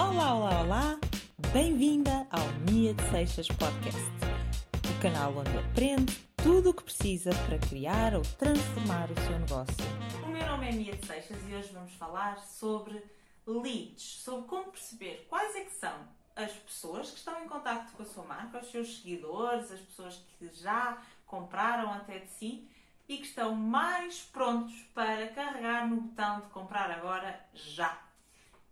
Olá, olá, olá! Bem-vinda ao Mia de Seixas Podcast, o canal onde aprende tudo o que precisa para criar ou transformar o seu negócio. O meu nome é Mia de Seixas e hoje vamos falar sobre leads, sobre como perceber quais é que são as pessoas que estão em contato com a sua marca, os seus seguidores, as pessoas que já compraram até de si e que estão mais prontos para carregar no botão de comprar agora já.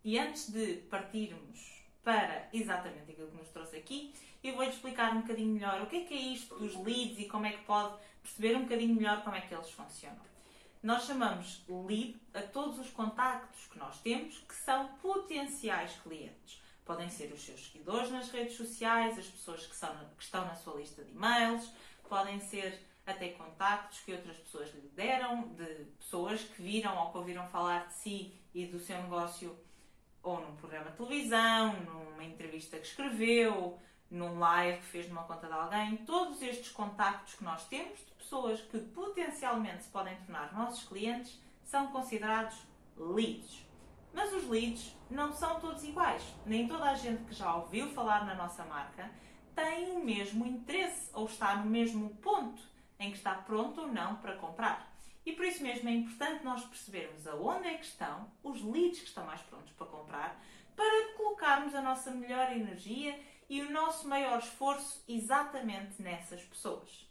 E antes de partirmos para exatamente aquilo que nos trouxe aqui, eu vou-lhe explicar um bocadinho melhor o que é que é isto dos leads e como é que pode perceber um bocadinho melhor como é que eles funcionam. Nós chamamos lead a todos os contactos que nós temos que são potenciais clientes. Podem ser os seus seguidores nas redes sociais, as pessoas que, são, que estão na sua lista de e-mails, podem ser até contactos que outras pessoas lhe deram, de pessoas que viram ou que ouviram falar de si e do seu negócio ou num programa de televisão, numa entrevista que escreveu, num live que fez numa conta de alguém. Todos estes contactos que nós temos de pessoas que potencialmente se podem tornar nossos clientes são considerados leads. Mas os leads não são todos iguais. Nem toda a gente que já ouviu falar na nossa marca tem o mesmo interesse ou está no mesmo ponto em que está pronto ou não para comprar. E por isso mesmo é importante nós percebermos aonde é que estão os leads que estão mais prontos para comprar, para colocarmos a nossa melhor energia e o nosso maior esforço exatamente nessas pessoas.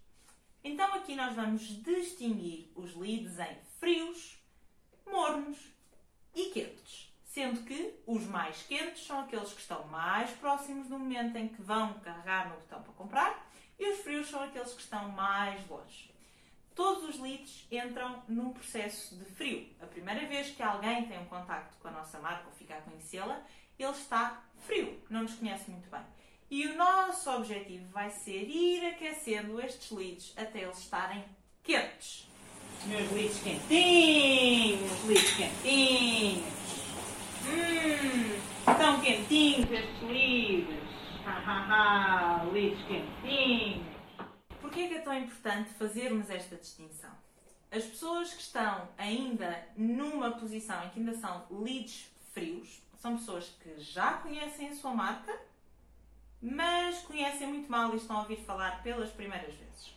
Então aqui nós vamos distinguir os leads em frios, mornos e quentes. Sendo que os mais quentes são aqueles que estão mais próximos do momento em que vão carregar no botão para comprar e os frios são aqueles que estão mais longe. Todos os leads entram num processo de frio. A primeira vez que alguém tem um contacto com a nossa marca ou fica a conhecê-la, ele está frio, não nos conhece muito bem. E o nosso objetivo vai ser ir aquecendo estes leads até eles estarem quentes. Meus leads quentinhos, leads quentinhos. Hum, tão quentinhos estes leads. Hahaha, leads quentinhos. Porquê é que é tão importante fazermos esta distinção? As pessoas que estão ainda numa posição em que ainda são leads frios são pessoas que já conhecem a sua marca, mas conhecem muito mal e estão a ouvir falar pelas primeiras vezes.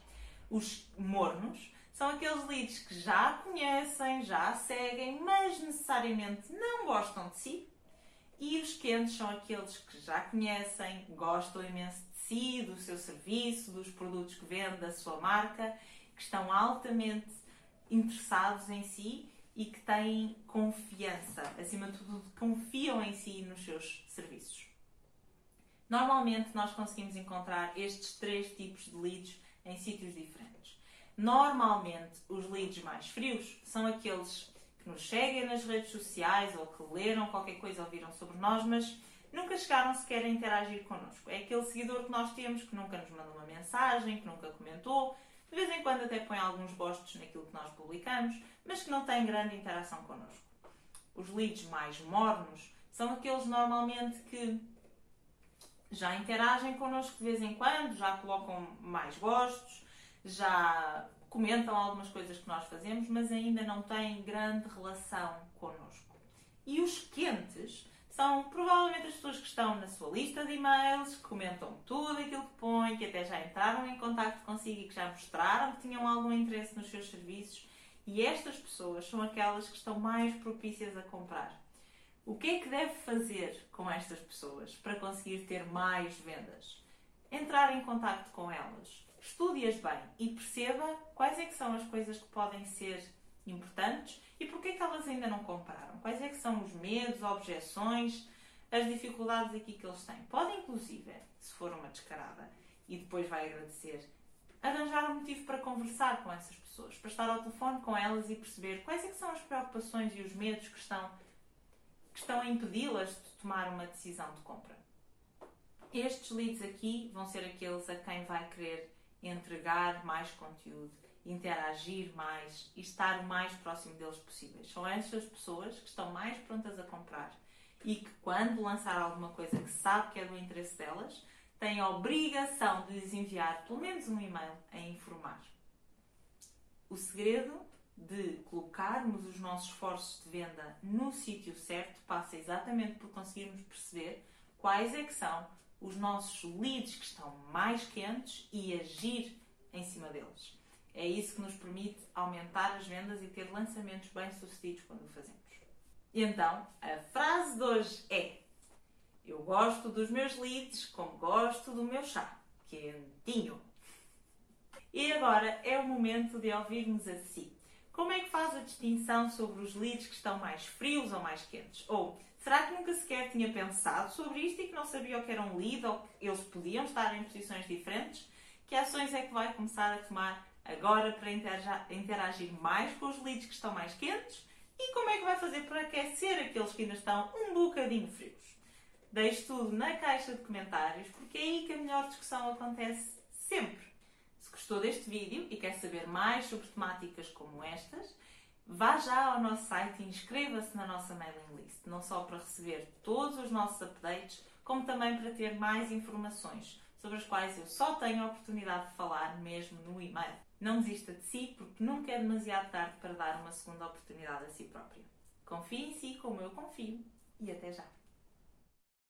Os mornos são aqueles leads que já conhecem, já seguem, mas necessariamente não gostam de si. E os quentes são aqueles que já conhecem, gostam imenso de si, do seu serviço, dos produtos que vende, da sua marca, que estão altamente interessados em si e que têm confiança, acima de tudo, confiam em si e nos seus serviços. Normalmente nós conseguimos encontrar estes três tipos de leads em sítios diferentes. Normalmente os leads mais frios são aqueles que nos seguem nas redes sociais ou que leram qualquer coisa, ouviram sobre nós, mas nunca chegaram sequer a interagir connosco. É aquele seguidor que nós temos que nunca nos mandou uma mensagem, que nunca comentou, de vez em quando até põe alguns gostos naquilo que nós publicamos, mas que não tem grande interação connosco. Os leads mais mornos são aqueles normalmente que já interagem connosco de vez em quando, já colocam mais gostos, já comentam algumas coisas que nós fazemos, mas ainda não têm grande relação connosco. E os quentes são provavelmente as pessoas que estão na sua lista de e-mails, que comentam tudo aquilo que põem, que até já entraram em contato consigo e que já mostraram que tinham algum interesse nos seus serviços. E estas pessoas são aquelas que estão mais propícias a comprar. O que é que deve fazer com estas pessoas para conseguir ter mais vendas? Entrar em contato com elas, estude-as bem e perceba quais é que são as coisas que podem ser importantes e porquê é que elas ainda não compraram. Quais é que são os medos, objeções, as dificuldades aqui que eles têm. Pode inclusive, se for uma descarada e depois vai agradecer, arranjar um motivo para conversar com essas pessoas, para estar ao telefone com elas e perceber quais é que são as preocupações e os medos que estão, que estão a impedi-las de tomar uma decisão de compra. Estes leads aqui vão ser aqueles a quem vai querer entregar mais conteúdo, interagir mais e estar o mais próximo deles possíveis. São essas pessoas que estão mais prontas a comprar e que, quando lançar alguma coisa que sabe que é do interesse delas, têm a obrigação de lhes enviar pelo menos um e-mail a informar. O segredo de colocarmos os nossos esforços de venda no sítio certo passa exatamente por conseguirmos perceber quais é que são os nossos leads que estão mais quentes e agir em cima deles. É isso que nos permite aumentar as vendas e ter lançamentos bem-sucedidos quando o fazemos. E então, a frase de hoje é: Eu gosto dos meus leads como gosto do meu chá, quentinho. E agora é o momento de ouvirmos a si. Como é que faz a distinção sobre os leads que estão mais frios ou mais quentes? Ou será que nunca sequer tinha pensado sobre isto e que não sabia o que era um lead ou que eles podiam estar em posições diferentes? Que ações é que vai começar a tomar agora para interagir mais com os leads que estão mais quentes? E como é que vai fazer para aquecer aqueles que ainda estão um bocadinho frios? Deixe tudo na caixa de comentários porque é aí que a melhor discussão acontece sempre. Se gostou deste vídeo e quer saber mais sobre temáticas como estas, vá já ao nosso site e inscreva-se na nossa mailing list, não só para receber todos os nossos updates, como também para ter mais informações sobre as quais eu só tenho a oportunidade de falar mesmo no e-mail. Não desista de si, porque nunca é demasiado tarde para dar uma segunda oportunidade a si próprio. Confie em si como eu confio e até já!